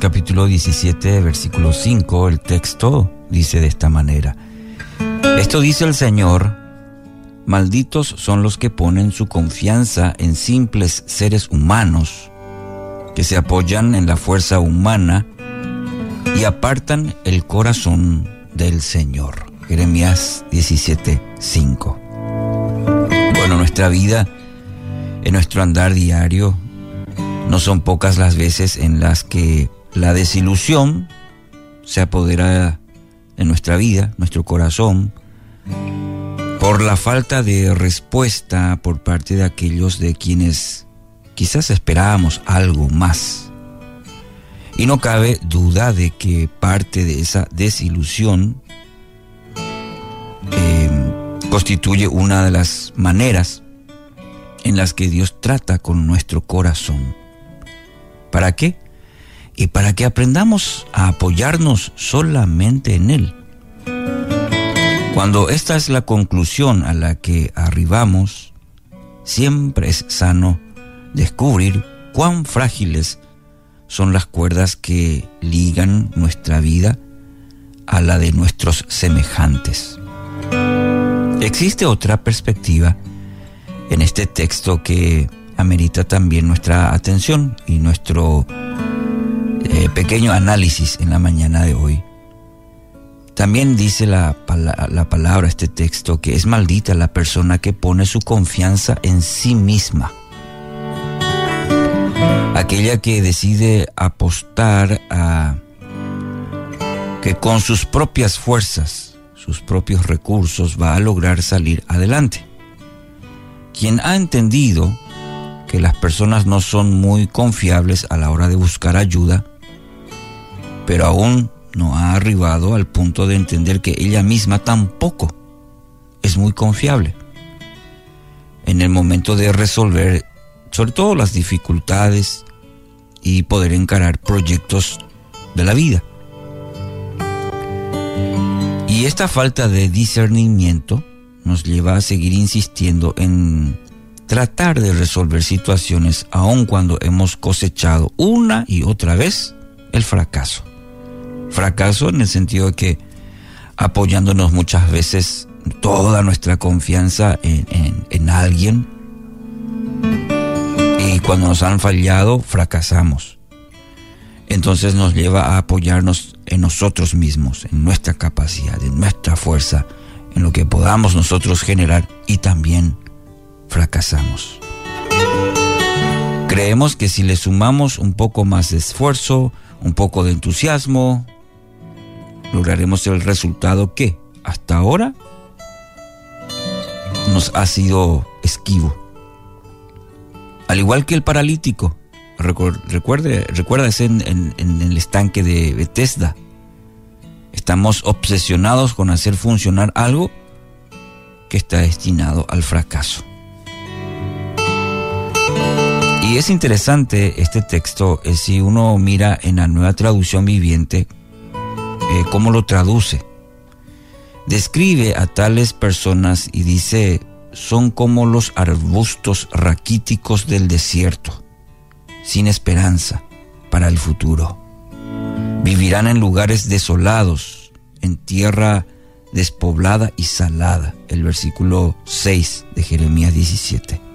capítulo 17, versículo 5, el texto dice de esta manera. Esto dice el Señor, malditos son los que ponen su confianza en simples seres humanos, que se apoyan en la fuerza humana y apartan el corazón del Señor. Jeremías 17, 5. Bueno, nuestra vida, en nuestro andar diario, no son pocas las veces en las que la desilusión se apodera de nuestra vida, nuestro corazón, por la falta de respuesta por parte de aquellos de quienes quizás esperábamos algo más. Y no cabe duda de que parte de esa desilusión eh, constituye una de las maneras en las que Dios trata con nuestro corazón. ¿Para qué? Y para que aprendamos a apoyarnos solamente en Él. Cuando esta es la conclusión a la que arribamos, siempre es sano descubrir cuán frágiles son las cuerdas que ligan nuestra vida a la de nuestros semejantes. Existe otra perspectiva en este texto que amerita también nuestra atención y nuestro eh, pequeño análisis en la mañana de hoy. También dice la, la palabra, este texto, que es maldita la persona que pone su confianza en sí misma. Aquella que decide apostar a que con sus propias fuerzas, sus propios recursos, va a lograr salir adelante. Quien ha entendido que las personas no son muy confiables a la hora de buscar ayuda, pero aún no ha arribado al punto de entender que ella misma tampoco es muy confiable. En el momento de resolver sobre todo las dificultades y poder encarar proyectos de la vida. Y esta falta de discernimiento nos lleva a seguir insistiendo en tratar de resolver situaciones aun cuando hemos cosechado una y otra vez el fracaso. Fracaso en el sentido de que apoyándonos muchas veces toda nuestra confianza en, alguien y cuando nos han fallado fracasamos. Entonces nos lleva a apoyarnos en nosotros mismos, en nuestra capacidad, en nuestra fuerza, en lo que podamos nosotros generar y también Creemos que si le sumamos un poco más de esfuerzo, un poco de entusiasmo, lograremos el resultado que hasta ahora nos ha sido esquivo. Al igual que el paralítico, recuerde, recuerda en, en el estanque de Bethesda. Estamos obsesionados con hacer funcionar algo que está destinado al fracaso. Y es interesante este texto, eh, si uno mira en la nueva traducción viviente, eh, cómo lo traduce. Describe a tales personas y dice, son como los arbustos raquíticos del desierto, sin esperanza para el futuro. Vivirán en lugares desolados, en tierra despoblada y salada. El versículo 6 de Jeremías 17.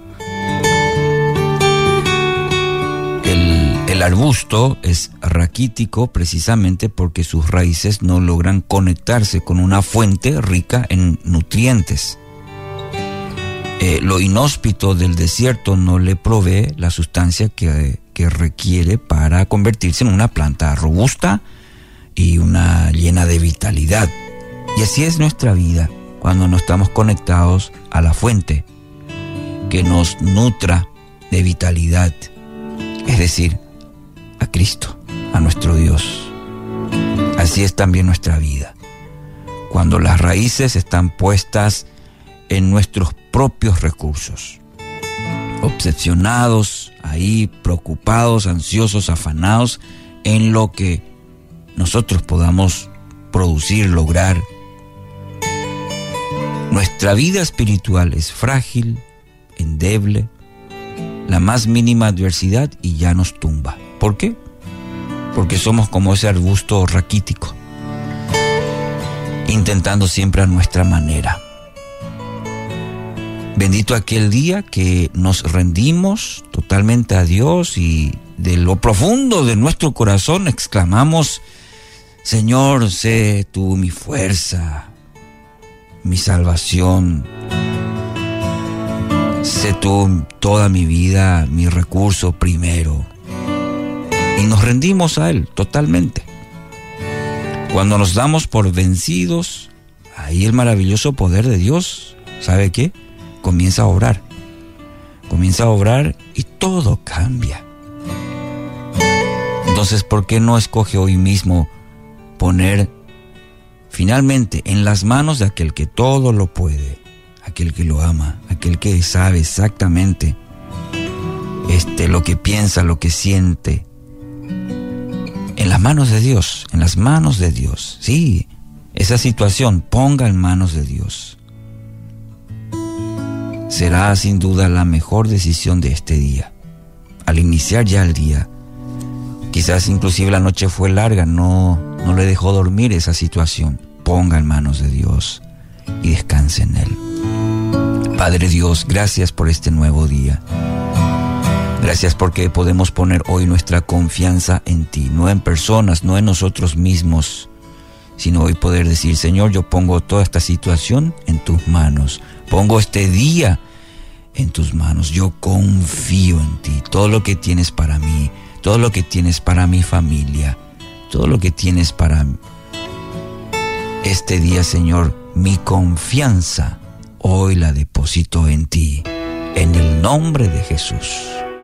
El arbusto es raquítico precisamente porque sus raíces no logran conectarse con una fuente rica en nutrientes. Eh, lo inhóspito del desierto no le provee la sustancia que, que requiere para convertirse en una planta robusta y una llena de vitalidad. Y así es nuestra vida cuando no estamos conectados a la fuente que nos nutra de vitalidad. Es decir, Cristo, a nuestro Dios. Así es también nuestra vida. Cuando las raíces están puestas en nuestros propios recursos, obsesionados, ahí preocupados, ansiosos, afanados en lo que nosotros podamos producir, lograr. Nuestra vida espiritual es frágil, endeble, la más mínima adversidad y ya nos tumba. ¿Por qué? Porque somos como ese arbusto raquítico, intentando siempre a nuestra manera. Bendito aquel día que nos rendimos totalmente a Dios y de lo profundo de nuestro corazón exclamamos, Señor, sé tú mi fuerza, mi salvación, sé tú toda mi vida, mi recurso primero y nos rendimos a Él totalmente. Cuando nos damos por vencidos, ahí el maravilloso poder de Dios, ¿sabe qué? Comienza a obrar. Comienza a obrar y todo cambia. Entonces, ¿por qué no escoge hoy mismo poner finalmente en las manos de aquel que todo lo puede, aquel que lo ama, aquel que sabe exactamente este lo que piensa, lo que siente, en las manos de Dios, en las manos de Dios. Sí, esa situación ponga en manos de Dios. Será sin duda la mejor decisión de este día. Al iniciar ya el día, quizás inclusive la noche fue larga, no, no le dejó dormir esa situación. Ponga en manos de Dios y descanse en Él. Padre Dios, gracias por este nuevo día. Gracias porque podemos poner hoy nuestra confianza en ti, no en personas, no en nosotros mismos, sino hoy poder decir, Señor, yo pongo toda esta situación en tus manos, pongo este día en tus manos, yo confío en ti, todo lo que tienes para mí, todo lo que tienes para mi familia, todo lo que tienes para este día, Señor, mi confianza hoy la deposito en ti, en el nombre de Jesús.